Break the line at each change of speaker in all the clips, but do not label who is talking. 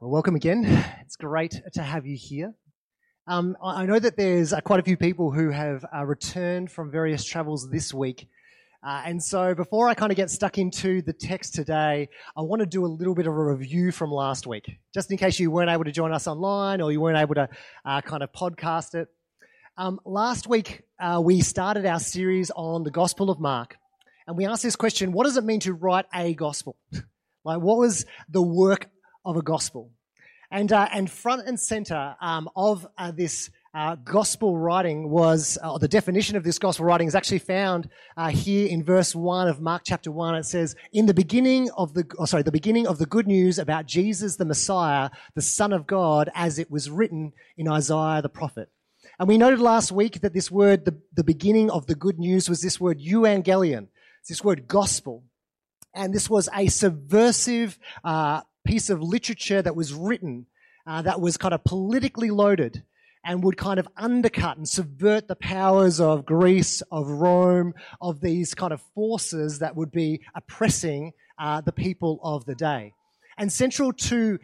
Well, welcome again. It's great to have you here. Um, I know that there's uh, quite a few people who have uh, returned from various travels this week. Uh, and so before I kind of get stuck into the text today, I want to do a little bit of a review from last week, just in case you weren't able to join us online or you weren't able to uh, kind of podcast it. Um, last week, uh, we started our series on the Gospel of Mark. And we asked this question what does it mean to write a gospel? like, what was the work of a gospel. And, uh, and front and center um, of uh, this uh, gospel writing was, uh, the definition of this gospel writing is actually found uh, here in verse 1 of Mark chapter 1. It says, In the beginning of the, oh, sorry, the beginning of the good news about Jesus the Messiah, the Son of God, as it was written in Isaiah the prophet. And we noted last week that this word, the, the beginning of the good news, was this word euangelion. It's this word gospel. And this was a subversive uh, piece of literature that was written uh, that was kind of politically loaded and would kind of undercut and subvert the powers of Greece, of Rome, of these kind of forces that would be oppressing uh, the people of the day. And central to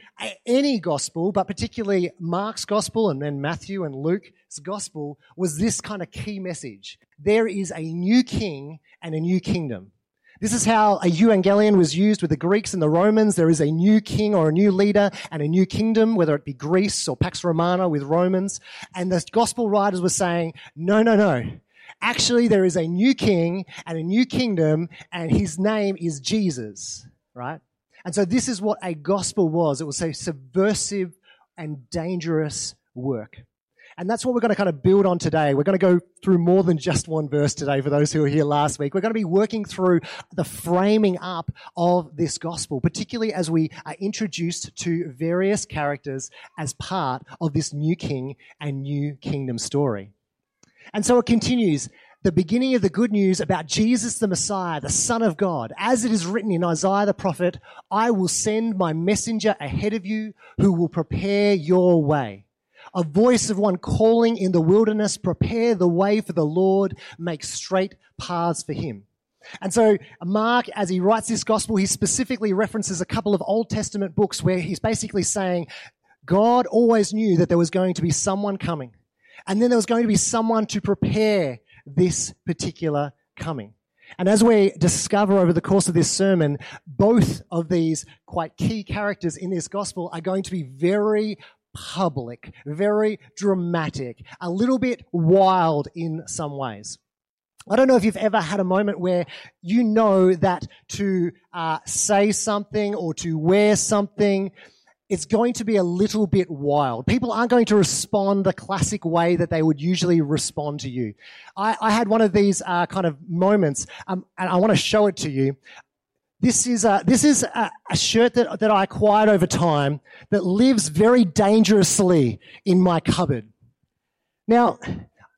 any gospel, but particularly Mark's gospel and then Matthew and Luke's gospel, was this kind of key message. There is a new king and a new kingdom. This is how a euangelion was used with the Greeks and the Romans. There is a new king or a new leader and a new kingdom, whether it be Greece or Pax Romana with Romans. And the gospel writers were saying, no, no, no. Actually, there is a new king and a new kingdom, and his name is Jesus, right? And so this is what a gospel was. It was a subversive and dangerous work. And that's what we're going to kind of build on today. We're going to go through more than just one verse today for those who were here last week. We're going to be working through the framing up of this gospel, particularly as we are introduced to various characters as part of this new king and new kingdom story. And so it continues the beginning of the good news about Jesus the Messiah, the Son of God. As it is written in Isaiah the prophet, I will send my messenger ahead of you who will prepare your way a voice of one calling in the wilderness, prepare the way for the Lord, make straight paths for him. And so Mark, as he writes this gospel, he specifically references a couple of Old Testament books where he's basically saying, God always knew that there was going to be someone coming. And then there was going to be someone to prepare this particular coming. And as we discover over the course of this sermon, both of these quite key characters in this gospel are going to be very public, very dramatic, a little bit wild in some ways. I don't know if you've ever had a moment where you know that to uh, say something or to wear something, it's going to be a little bit wild. People aren't going to respond the classic way that they would usually respond to you. I, I had one of these uh, kind of moments, um, and I want to show it to you. This is a, this is a, a, shirt that, that I acquired over time that lives very dangerously in my cupboard. Now,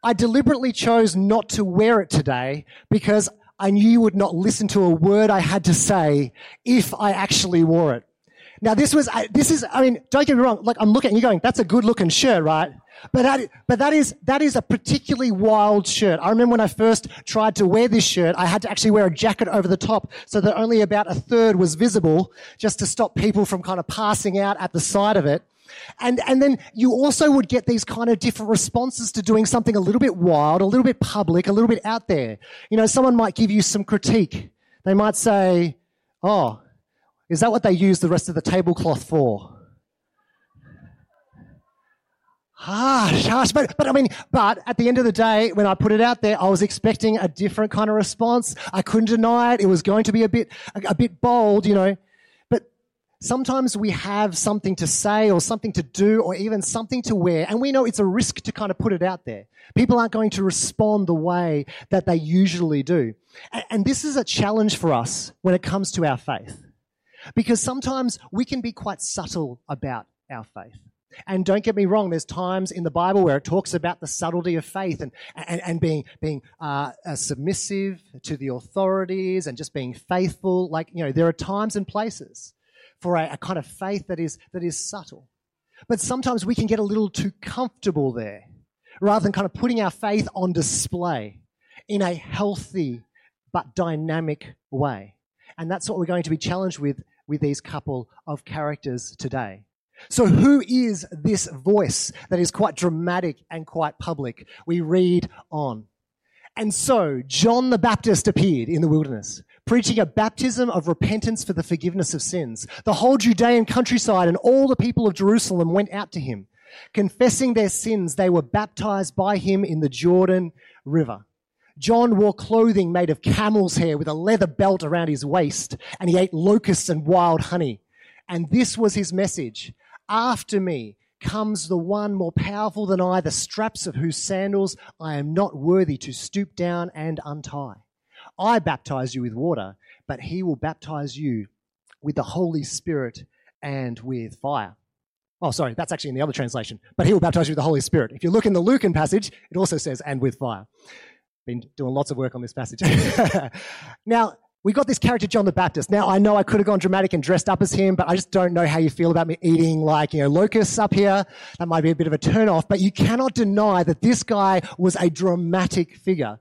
I deliberately chose not to wear it today because I knew you would not listen to a word I had to say if I actually wore it. Now, this was, this is, I mean, don't get me wrong. Like, I'm looking at you going, that's a good looking shirt, right? But that, but that is, that is a particularly wild shirt. I remember when I first tried to wear this shirt, I had to actually wear a jacket over the top so that only about a third was visible just to stop people from kind of passing out at the side of it. And, and then you also would get these kind of different responses to doing something a little bit wild, a little bit public, a little bit out there. You know, someone might give you some critique. They might say, Oh, is that what they use the rest of the tablecloth for? Harsh, harsh. But, but I mean, but at the end of the day, when I put it out there, I was expecting a different kind of response. I couldn't deny it. It was going to be a bit, a, a bit bold, you know. But sometimes we have something to say or something to do or even something to wear, and we know it's a risk to kind of put it out there. People aren't going to respond the way that they usually do. and, and this is a challenge for us when it comes to our faith. Because sometimes we can be quite subtle about our faith. And don't get me wrong, there's times in the Bible where it talks about the subtlety of faith and, and, and being, being uh, uh, submissive to the authorities and just being faithful. Like, you know, there are times and places for a, a kind of faith that is, that is subtle. But sometimes we can get a little too comfortable there rather than kind of putting our faith on display in a healthy but dynamic way. And that's what we're going to be challenged with with these couple of characters today. So who is this voice that is quite dramatic and quite public? We read on. And so John the Baptist appeared in the wilderness, preaching a baptism of repentance for the forgiveness of sins. The whole Judean countryside and all the people of Jerusalem went out to him. Confessing their sins, they were baptized by him in the Jordan River. John wore clothing made of camel's hair with a leather belt around his waist, and he ate locusts and wild honey. And this was his message. After me comes the one more powerful than I, the straps of whose sandals I am not worthy to stoop down and untie. I baptize you with water, but he will baptize you with the Holy Spirit and with fire. Oh, sorry, that's actually in the other translation. But he will baptize you with the Holy Spirit. If you look in the Lucan passage, it also says, and with fire. Been doing lots of work on this passage. now, we got this character John the Baptist. Now I know I could have gone dramatic and dressed up as him, but I just don't know how you feel about me eating like, you know, locusts up here. That might be a bit of a turn off, but you cannot deny that this guy was a dramatic figure.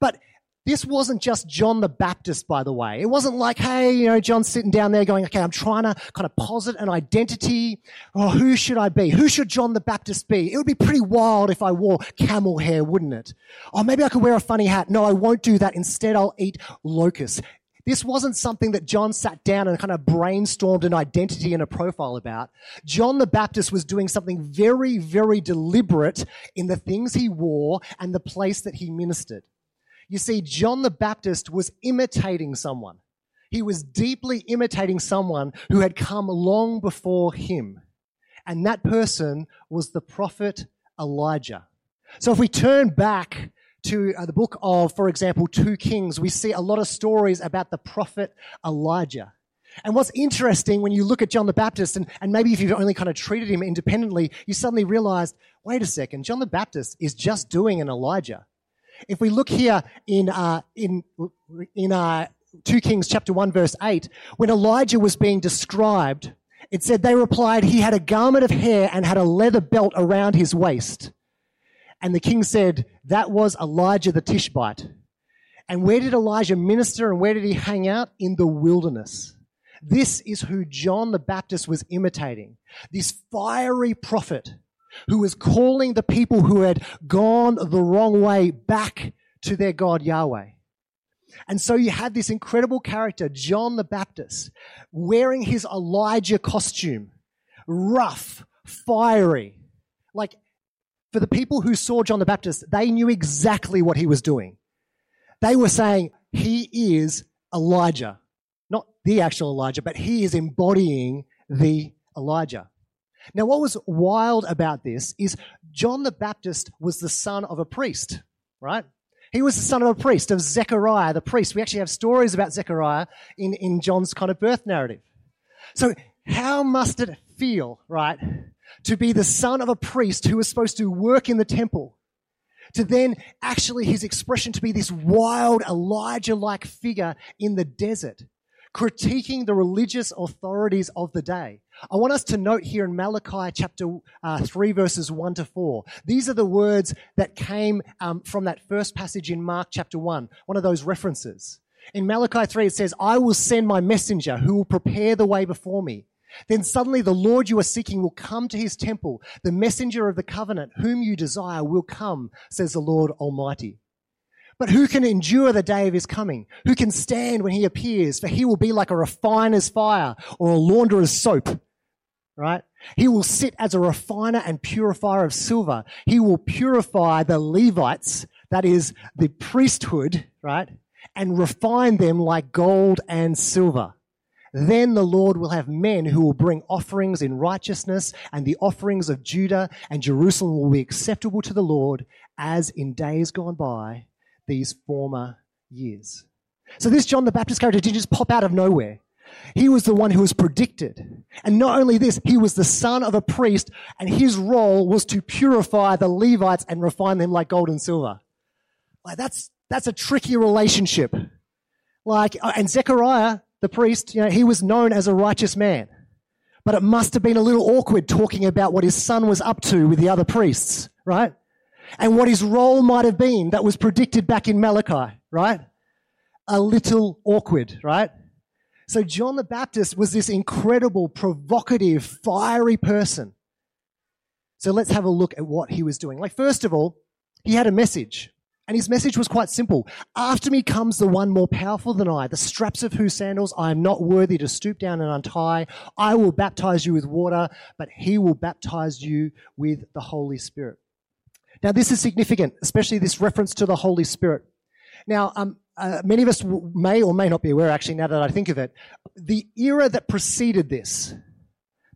But this wasn't just John the Baptist, by the way. It wasn't like, hey, you know, John's sitting down there going, okay, I'm trying to kind of posit an identity. Oh, who should I be? Who should John the Baptist be? It would be pretty wild if I wore camel hair, wouldn't it? Oh, maybe I could wear a funny hat. No, I won't do that. Instead, I'll eat locusts. This wasn't something that John sat down and kind of brainstormed an identity and a profile about. John the Baptist was doing something very, very deliberate in the things he wore and the place that he ministered. You see, John the Baptist was imitating someone. He was deeply imitating someone who had come long before him. And that person was the prophet Elijah. So if we turn back to uh, the book of, for example, 2 Kings, we see a lot of stories about the prophet Elijah. And what's interesting when you look at John the Baptist, and, and maybe if you've only kind of treated him independently, you suddenly realize, wait a second, John the Baptist is just doing an Elijah. If we look here in, uh, in, in uh, 2 Kings chapter 1 verse 8, when Elijah was being described, it said they replied, he had a garment of hair and had a leather belt around his waist. And the king said, that was Elijah the Tishbite. And where did Elijah minister and where did he hang out? In the wilderness. This is who John the Baptist was imitating. This fiery prophet who was calling the people who had gone the wrong way back to their God Yahweh. And so you had this incredible character, John the Baptist, wearing his Elijah costume, rough, fiery. Like, for the people who saw John the Baptist, they knew exactly what he was doing. They were saying, he is Elijah. Not the actual Elijah, but he is embodying the Elijah. Now, what was wild about this is John the Baptist was the son of a priest, right? He was the son of a priest, of Zechariah, the priest. We actually have stories about Zechariah in, in John's kind of birth narrative. So, how must it feel, right, to be the son of a priest who was supposed to work in the temple? To then actually his expression to be this wild Elijah like figure in the desert, critiquing the religious authorities of the day. I want us to note here in Malachi chapter uh, 3, verses 1 to 4. These are the words that came um, from that first passage in Mark chapter 1, one of those references. In Malachi 3, it says, I will send my messenger who will prepare the way before me. Then suddenly the Lord you are seeking will come to his temple. The messenger of the covenant whom you desire will come, says the Lord Almighty. But who can endure the day of his coming? Who can stand when he appears? For he will be like a refiner's fire or a launderer's soap right? He will sit as a refiner and purifier of silver. He will purify the Levites, that is the priesthood, right? And refine them like gold and silver. Then the Lord will have men who will bring offerings in righteousness, and the offerings of Judah and Jerusalem will be acceptable to the Lord as in days gone by, these former years. So this John the Baptist character didn't just pop out of nowhere. He was the one who was predicted. And not only this, he was the son of a priest, and his role was to purify the Levites and refine them like gold and silver. Like that's, that's a tricky relationship. Like, uh, and Zechariah, the priest, you know, he was known as a righteous man. But it must have been a little awkward talking about what his son was up to with the other priests, right? And what his role might have been that was predicted back in Malachi, right? A little awkward, right? So John the Baptist was this incredible, provocative, fiery person. So let's have a look at what he was doing. Like, first of all, he had a message. And his message was quite simple. After me comes the one more powerful than I, the straps of whose sandals I am not worthy to stoop down and untie. I will baptize you with water, but he will baptize you with the Holy Spirit. Now, this is significant, especially this reference to the Holy Spirit. Now, um, uh, many of us may or may not be aware, actually, now that I think of it, the era that preceded this,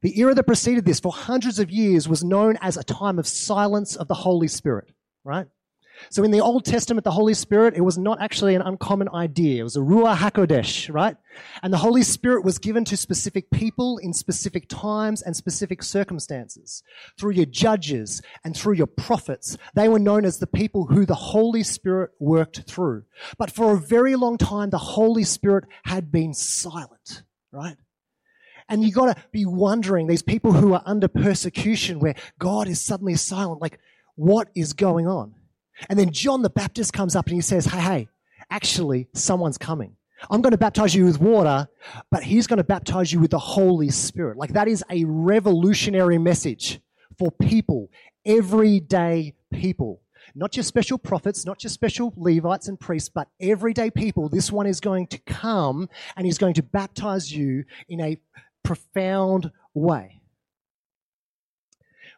the era that preceded this for hundreds of years was known as a time of silence of the Holy Spirit, right? So in the Old Testament, the Holy Spirit, it was not actually an uncommon idea. It was a Ruach HaKodesh, right? And the Holy Spirit was given to specific people in specific times and specific circumstances. Through your judges and through your prophets, they were known as the people who the Holy Spirit worked through. But for a very long time, the Holy Spirit had been silent, right? And you gotta be wondering, these people who are under persecution where God is suddenly silent, like, what is going on? And then John the Baptist comes up and he says, Hey, hey, actually, someone's coming. I'm going to baptize you with water, but he's going to baptize you with the Holy Spirit. Like that is a revolutionary message for people, everyday people. Not just special prophets, not just special Levites and priests, but everyday people. This one is going to come and he's going to baptize you in a profound way.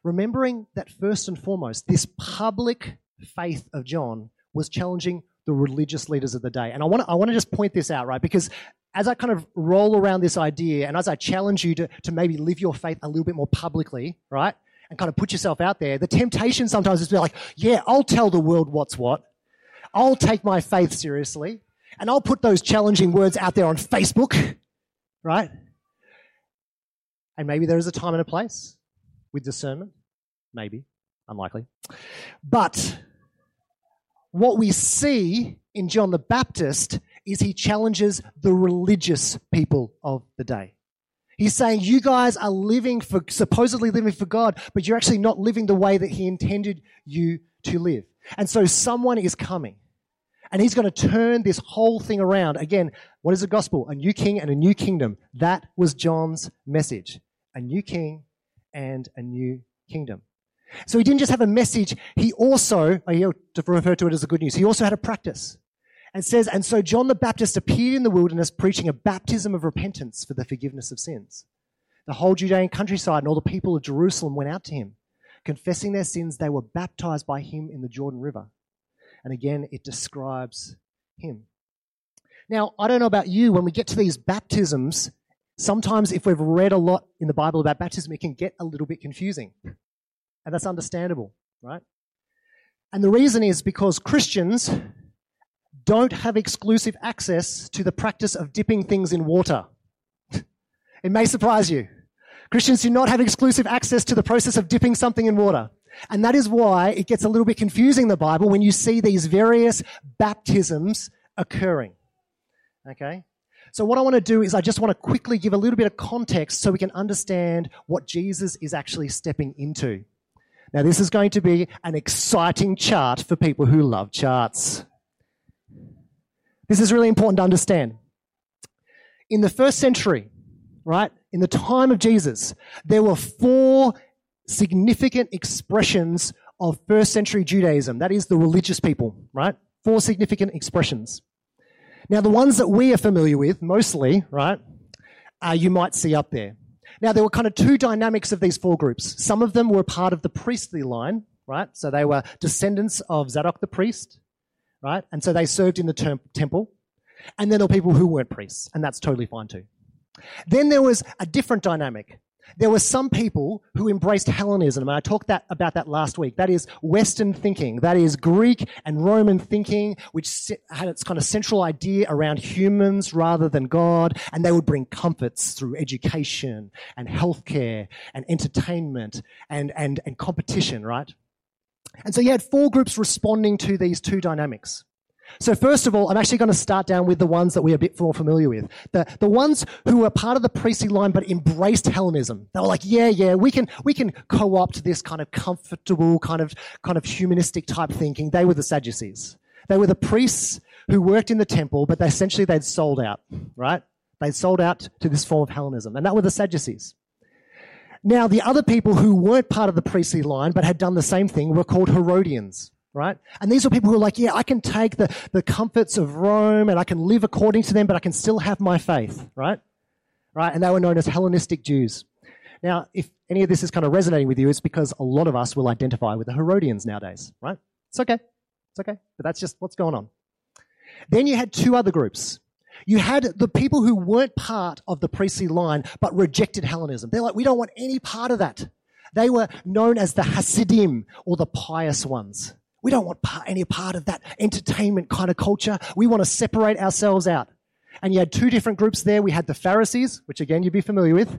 Remembering that first and foremost, this public faith of John was challenging the religious leaders of the day. And I want to, I want to just point this out, right? Because as I kind of roll around this idea and as I challenge you to, to maybe live your faith a little bit more publicly, right? And kind of put yourself out there, the temptation sometimes is to be like, yeah, I'll tell the world what's what. I'll take my faith seriously and I'll put those challenging words out there on Facebook, right? And maybe there is a time and a place with discernment. Maybe. Unlikely. But what we see in John the Baptist is he challenges the religious people of the day. He's saying, You guys are living for, supposedly living for God, but you're actually not living the way that He intended you to live. And so someone is coming. And he's going to turn this whole thing around. Again, what is the gospel? A new king and a new kingdom. That was John's message. A new king and a new kingdom. So he didn't just have a message, he also, I to refer to it as the good news, he also had a practice. And says, and so John the Baptist appeared in the wilderness preaching a baptism of repentance for the forgiveness of sins. The whole Judean countryside and all the people of Jerusalem went out to him. Confessing their sins, they were baptized by him in the Jordan River. And again, it describes him. Now, I don't know about you, when we get to these baptisms, sometimes if we've read a lot in the Bible about baptism, it can get a little bit confusing. And that's understandable, right? And the reason is because Christians don't have exclusive access to the practice of dipping things in water. it may surprise you. Christians do not have exclusive access to the process of dipping something in water. And that is why it gets a little bit confusing in the Bible when you see these various baptisms occurring. Okay? So, what I want to do is I just want to quickly give a little bit of context so we can understand what Jesus is actually stepping into. Now, this is going to be an exciting chart for people who love charts. This is really important to understand. In the first century, right, in the time of Jesus, there were four significant expressions of first century Judaism. That is the religious people, right? Four significant expressions. Now, the ones that we are familiar with, mostly, right, uh, you might see up there. Now, there were kind of two dynamics of these four groups. Some of them were part of the priestly line, right? So they were descendants of Zadok the priest, right? And so they served in the term, temple. And then there were people who weren't priests, and that's totally fine too. Then there was a different dynamic there were some people who embraced Hellenism, and I talked that, about that last week. That is Western thinking. That is Greek and Roman thinking, which had its kind of central idea around humans rather than God, and they would bring comforts through education and healthcare and entertainment and, and, and competition, right? And so you had four groups responding to these two dynamics. So first of all, I'm actually going to start down with the ones that we're a bit more familiar with. The, the ones who were part of the priestly line but embraced Hellenism. They were like, yeah, yeah, we can, we can co-opt this kind of comfortable, kind of, kind of humanistic type thinking. They were the Sadducees. They were the priests who worked in the temple, but they essentially they'd sold out, right? They sold out to this form of Hellenism, and that were the Sadducees. Now, the other people who weren't part of the priestly line but had done the same thing were called Herodians, right? And these are people who are like, yeah, I can take the, the comforts of Rome and I can live according to them, but I can still have my faith, right? Right? And they were known as Hellenistic Jews. Now, if any of this is kind of resonating with you, it's because a lot of us will identify with the Herodians nowadays, right? It's okay. It's okay. But that's just what's going on. Then you had two other groups. You had the people who weren't part of the priestly line but rejected Hellenism. They're like, we don't want any part of that. They were known as the Hasidim or the pious ones. We don't want any part of that entertainment kind of culture. We want to separate ourselves out. And you had two different groups there. We had the Pharisees, which again you'd be familiar with,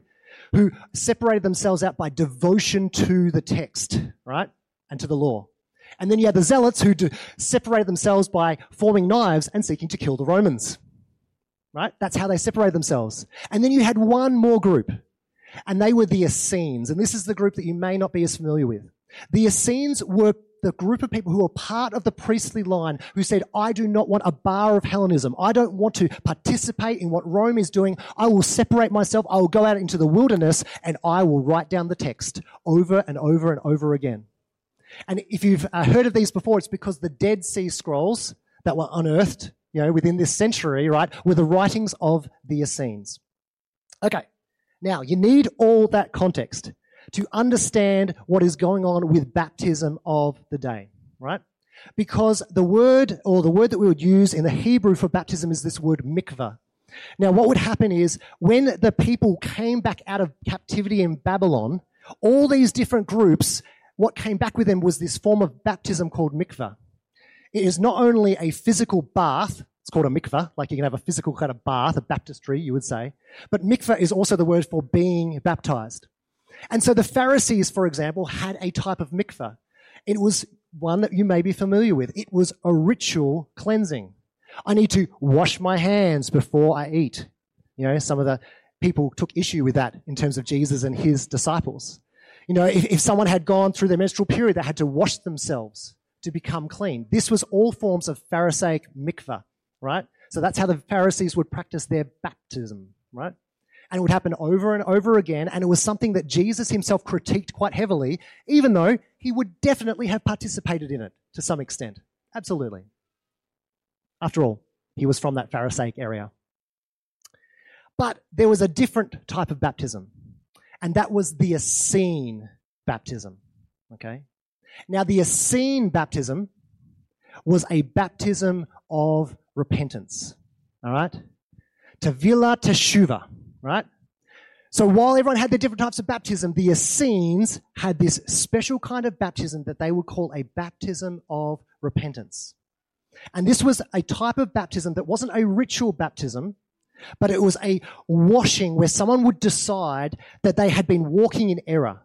who separated themselves out by devotion to the text, right? And to the law. And then you had the Zealots who separated themselves by forming knives and seeking to kill the Romans. Right? That's how they separated themselves. And then you had one more group, and they were the Essenes. And this is the group that you may not be as familiar with. The Essenes were the group of people who were part of the priestly line who said, I do not want a bar of Hellenism. I don't want to participate in what Rome is doing. I will separate myself. I will go out into the wilderness and I will write down the text over and over and over again. And if you've uh, heard of these before, it's because the Dead Sea Scrolls that were unearthed, you know, within this century, right, were the writings of the Essenes. Okay. Now, you need all that context to understand what is going on with baptism of the day, right? Because the word, or the word that we would use in the Hebrew for baptism is this word mikvah. Now, what would happen is when the people came back out of captivity in Babylon, all these different groups what came back with them was this form of baptism called mikvah. It is not only a physical bath, it's called a mikvah, like you can have a physical kind of bath, a baptistry, you would say, but mikvah is also the word for being baptized. And so the Pharisees, for example, had a type of mikvah. It was one that you may be familiar with. It was a ritual cleansing. I need to wash my hands before I eat. You know, some of the people took issue with that in terms of Jesus and his disciples. You know, if, if someone had gone through their menstrual period, they had to wash themselves to become clean. This was all forms of Pharisaic mikvah, right? So that's how the Pharisees would practice their baptism, right? And it would happen over and over again. And it was something that Jesus himself critiqued quite heavily, even though he would definitely have participated in it to some extent. Absolutely. After all, he was from that Pharisaic area. But there was a different type of baptism and that was the Essene baptism. Okay? Now, the Essene baptism was a baptism of repentance. All right? Tevila teshuva, right? So while everyone had their different types of baptism, the Essenes had this special kind of baptism that they would call a baptism of repentance. And this was a type of baptism that wasn't a ritual baptism, but it was a washing where someone would decide that they had been walking in error.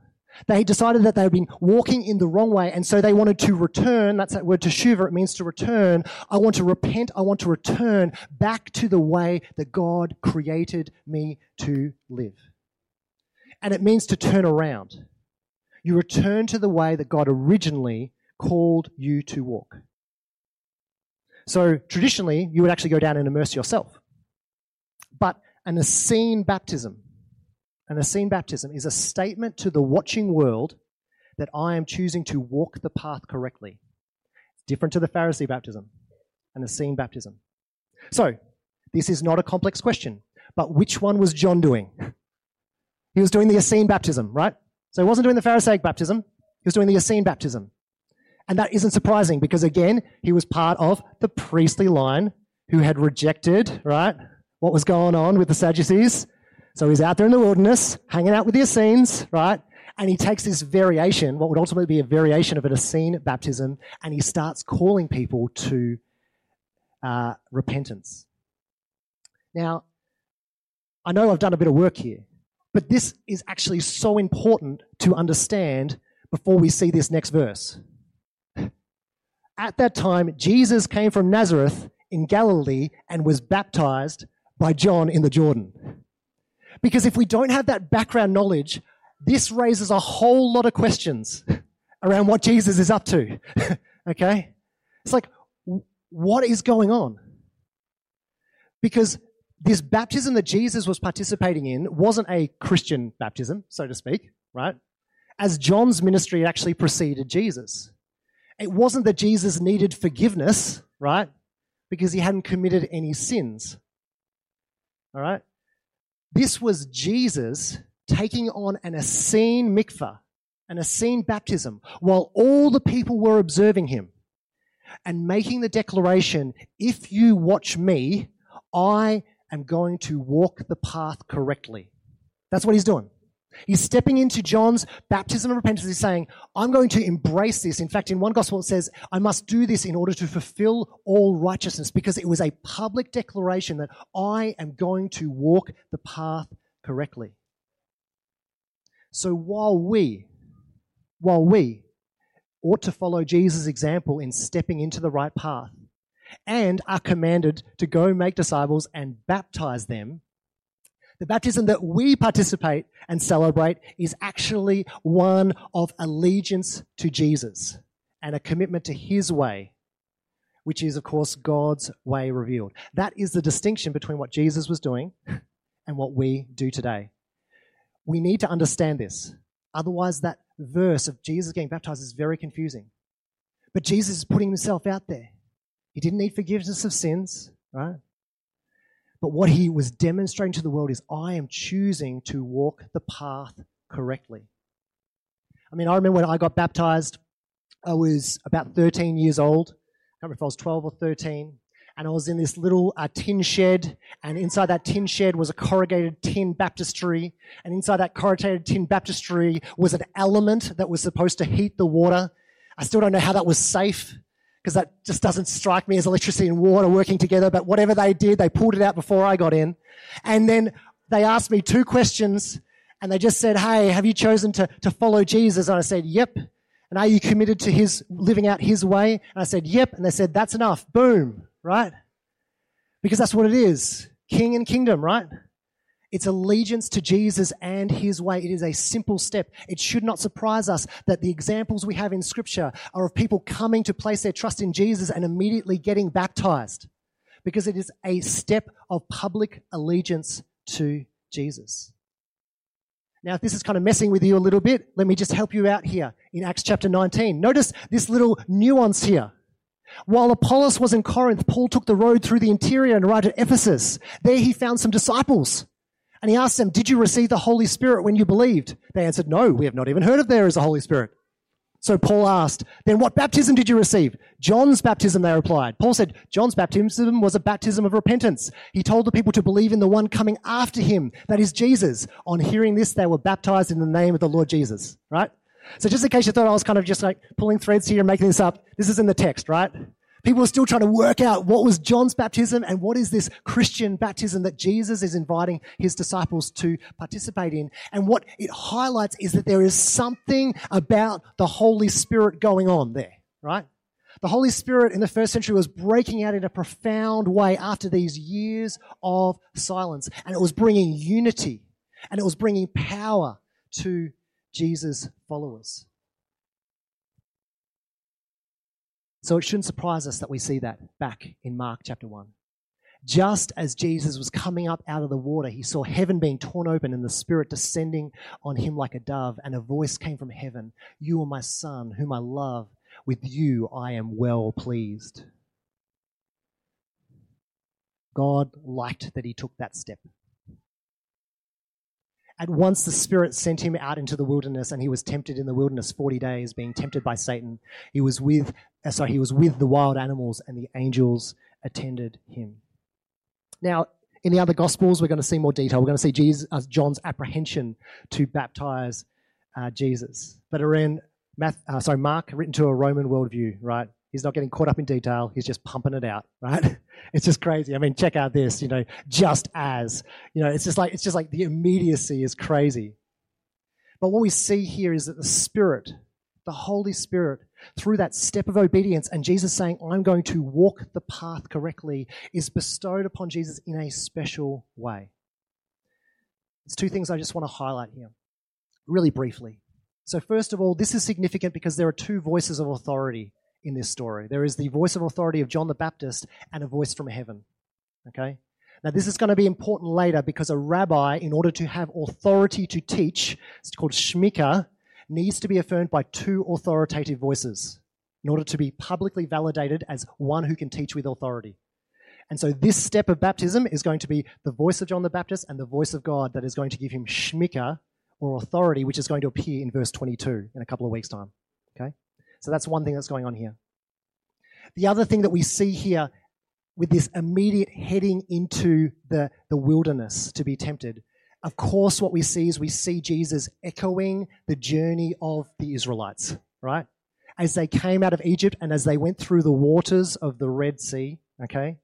They decided that they had been walking in the wrong way, and so they wanted to return. That's that word teshuva. It means to return. I want to repent. I want to return back to the way that God created me to live. And it means to turn around. You return to the way that God originally called you to walk. So traditionally, you would actually go down and immerse yourself. But an Essene baptism, an Essene baptism is a statement to the watching world that I am choosing to walk the path correctly. It's different to the Pharisee baptism, and the Essene baptism. So, this is not a complex question, but which one was John doing? He was doing the Essene baptism, right? So he wasn't doing the Pharisaic baptism, he was doing the Essene baptism. And that isn't surprising because, again, he was part of the priestly line who had rejected, right, what was going on with the Sadducees. So he's out there in the wilderness, hanging out with the Essenes, right? And he takes this variation, what would ultimately be a variation of an Essene baptism, and he starts calling people to uh, repentance. Now, I know I've done a bit of work here, but this is actually so important to understand before we see this next verse. At that time, Jesus came from Nazareth in Galilee and was baptized by John in the Jordan. Because if we don't have that background knowledge, this raises a whole lot of questions around what Jesus is up to. okay? It's like, what is going on? Because this baptism that Jesus was participating in wasn't a Christian baptism, so to speak, right? As John's ministry actually preceded Jesus. It wasn't that Jesus needed forgiveness, right? Because he hadn't committed any sins. All right? This was Jesus taking on an Essene mikvah, an Essene baptism, while all the people were observing him and making the declaration if you watch me, I am going to walk the path correctly. That's what he's doing. He's stepping into John's baptism of repentance. He's saying, I'm going to embrace this. In fact, in one gospel, it says, I must do this in order to fulfill all righteousness because it was a public declaration that I am going to walk the path correctly. So while we, while we ought to follow Jesus' example in stepping into the right path and are commanded to go make disciples and baptize them, the baptism that we participate and celebrate is actually one of allegiance to Jesus and a commitment to his way, which is, of course, God's way revealed. That is the distinction between what Jesus was doing and what we do today. We need to understand this. Otherwise, that verse of Jesus getting baptized is very confusing. But Jesus is putting himself out there. He didn't need forgiveness of sins, right? But what he was demonstrating to the world is I am choosing to walk the path correctly. I mean, I remember when I got baptized, I was about 13 years old. I can't remember if I was 12 or 13. And I was in this little uh, tin shed, and inside that tin shed was a corrugated tin baptistry. And inside that corrugated tin baptistry was an element that was supposed to heat the water. I still don't know how that was safe because that just doesn't strike me as electricity and water working together. But whatever they did, they pulled it out before I got in. And then they asked me two questions and they just said, Hey, have you chosen to, to follow Jesus? And I said, Yep. And are you committed to his living out his way? And I said, Yep. And they said, That's enough. Boom. Right? Because that's what it is. King and kingdom, right? It's allegiance to Jesus and his way. It is a simple step. It should not surprise us that the examples we have in scripture are of people coming to place their trust in Jesus and immediately getting baptized because it is a step of public allegiance to Jesus. Now, if this is kind of messing with you a little bit, let me just help you out here in Acts chapter 19. Notice this little nuance here. While Apollos was in Corinth, Paul took the road through the interior and arrived at Ephesus. There he found some disciples. And he asked them, Did you receive the Holy Spirit when you believed? They answered, No, we have not even heard of there is a Holy Spirit. So Paul asked, Then what baptism did you receive? John's baptism, they replied. Paul said, John's baptism was a baptism of repentance. He told the people to believe in the one coming after him, that is Jesus. On hearing this, they were baptized in the name of the Lord Jesus, right? So just in case you thought I was kind of just like pulling threads here and making this up, this is in the text, right? People are still trying to work out what was John's baptism and what is this Christian baptism that Jesus is inviting his disciples to participate in. And what it highlights is that there is something about the Holy Spirit going on there, right? The Holy Spirit in the first century was breaking out in a profound way after these years of silence. And it was bringing unity and it was bringing power to Jesus' followers. So it shouldn't surprise us that we see that back in Mark chapter 1. Just as Jesus was coming up out of the water, he saw heaven being torn open and the Spirit descending on him like a dove, and a voice came from heaven You are my Son, whom I love. With you I am well pleased. God liked that he took that step. At once the Spirit sent him out into the wilderness, and he was tempted in the wilderness forty days, being tempted by Satan. He was with, uh, sorry, he was with the wild animals, and the angels attended him. Now, in the other Gospels, we're going to see more detail. We're going to see Jesus, uh, John's apprehension to baptize uh, Jesus. But in Math, uh, sorry, Mark, written to a Roman worldview, right? He's not getting caught up in detail. He's just pumping it out, right? It's just crazy. I mean, check out this, you know, just as, you know, it's just like, it's just like the immediacy is crazy. But what we see here is that the Spirit, the Holy Spirit, through that step of obedience and Jesus saying, I'm going to walk the path correctly, is bestowed upon Jesus in a special way. It's two things I just want to highlight here, really briefly. So, first of all, this is significant because there are two voices of authority in this story. There is the voice of authority of John the Baptist and a voice from heaven. Okay? Now, this is going to be important later because a rabbi, in order to have authority to teach, it's called shmika, needs to be affirmed by two authoritative voices in order to be publicly validated as one who can teach with authority. And so, this step of baptism is going to be the voice of John the Baptist and the voice of God that is going to give him shmika or authority, which is going to appear in verse 22 in a couple of weeks' time. Okay? So, that's one thing that's going on here. The other thing that we see here with this immediate heading into the, the wilderness to be tempted, of course, what we see is we see Jesus echoing the journey of the Israelites, right? As they came out of Egypt and as they went through the waters of the Red Sea, okay?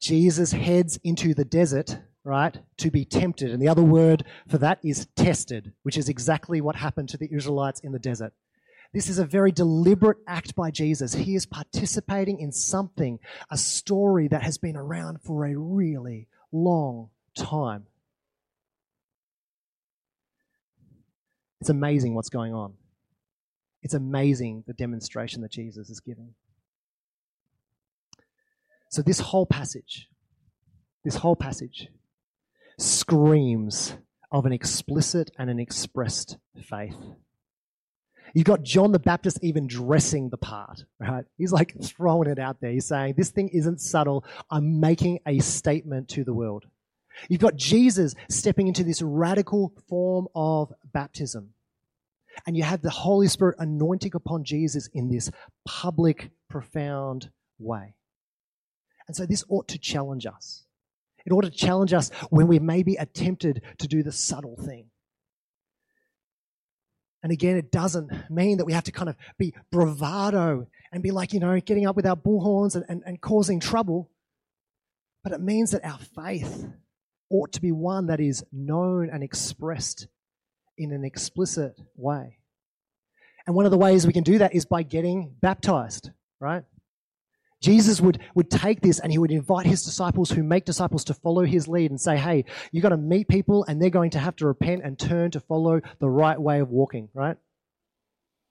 Jesus heads into the desert, right, to be tempted. And the other word for that is tested, which is exactly what happened to the Israelites in the desert. This is a very deliberate act by Jesus. He is participating in something, a story that has been around for a really long time. It's amazing what's going on. It's amazing the demonstration that Jesus is giving. So, this whole passage, this whole passage screams of an explicit and an expressed faith. You've got John the Baptist even dressing the part, right? He's like throwing it out there. He's saying, This thing isn't subtle. I'm making a statement to the world. You've got Jesus stepping into this radical form of baptism. And you have the Holy Spirit anointing upon Jesus in this public, profound way. And so this ought to challenge us. It ought to challenge us when we maybe attempted to do the subtle thing. And again, it doesn't mean that we have to kind of be bravado and be like, you know, getting up with our bullhorns and, and, and causing trouble. But it means that our faith ought to be one that is known and expressed in an explicit way. And one of the ways we can do that is by getting baptized, right? Jesus would, would take this and he would invite his disciples who make disciples to follow his lead and say, hey, you've got to meet people and they're going to have to repent and turn to follow the right way of walking, right?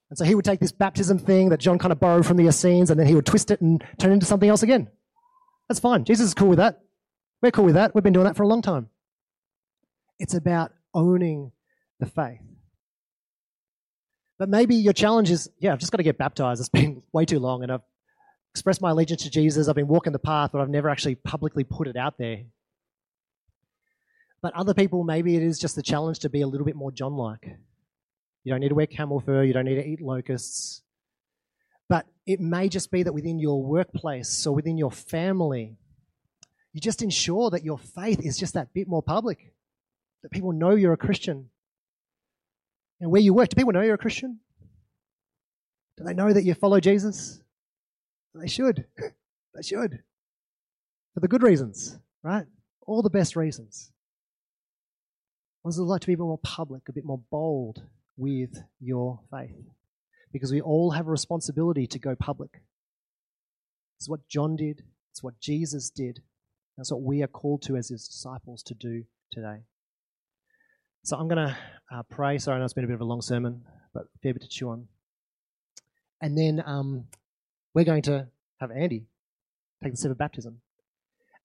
And so he would take this baptism thing that John kind of borrowed from the Essenes and then he would twist it and turn it into something else again. That's fine. Jesus is cool with that. We're cool with that. We've been doing that for a long time. It's about owning the faith. But maybe your challenge is, yeah, I've just got to get baptized. It's been way too long and I've expressed my allegiance to Jesus. I've been walking the path, but I've never actually publicly put it out there. But other people, maybe it is just the challenge to be a little bit more John like. You don't need to wear camel fur, you don't need to eat locusts. But it may just be that within your workplace or within your family, you just ensure that your faith is just that bit more public, that people know you're a Christian. And where you work, do people know you're a Christian? Do they know that you follow Jesus? They should. they should. For the good reasons, right? All the best reasons. What does it like to be a bit more public, a bit more bold with your faith? Because we all have a responsibility to go public. It's what John did, it's what Jesus did. That's what we are called to as his disciples to do today. So I'm going to uh, pray. Sorry, I know it's been a bit of a long sermon, but a fair bit to chew on. And then um, we're going to have Andy take the step of baptism.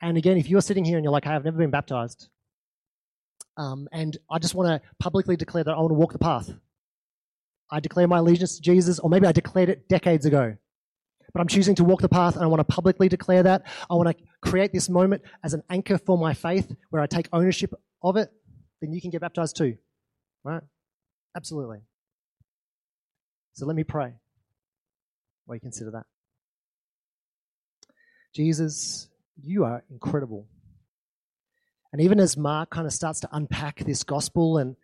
And again, if you're sitting here and you're like, hey, I've never been baptized, um, and I just want to publicly declare that I want to walk the path. I declare my allegiance to Jesus, or maybe I declared it decades ago. But I'm choosing to walk the path and I want to publicly declare that. I want to create this moment as an anchor for my faith where I take ownership of it. Then you can get baptized too. Right? Absolutely. So let me pray while you consider that. Jesus, you are incredible. And even as Mark kind of starts to unpack this gospel and,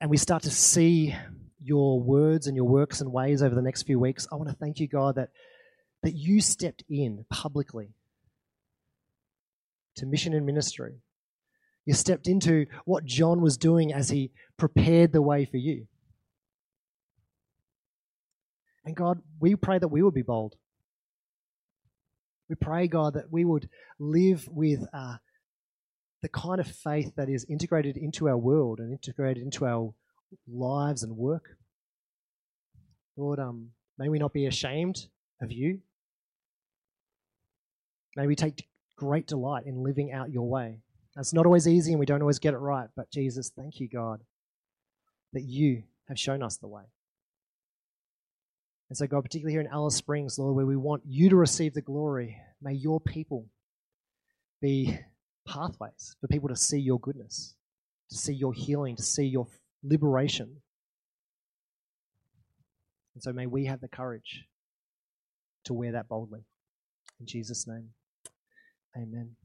and we start to see your words and your works and ways over the next few weeks, I want to thank you, God, that, that you stepped in publicly to mission and ministry. You stepped into what John was doing as he prepared the way for you. And God, we pray that we would be bold. We pray, God, that we would live with uh, the kind of faith that is integrated into our world and integrated into our lives and work. Lord, um, may we not be ashamed of you. May we take great delight in living out your way. It's not always easy and we don't always get it right, but Jesus, thank you, God, that you have shown us the way. And so, God, particularly here in Alice Springs, Lord, where we want you to receive the glory, may your people be pathways for people to see your goodness, to see your healing, to see your liberation. And so, may we have the courage to wear that boldly. In Jesus' name, amen.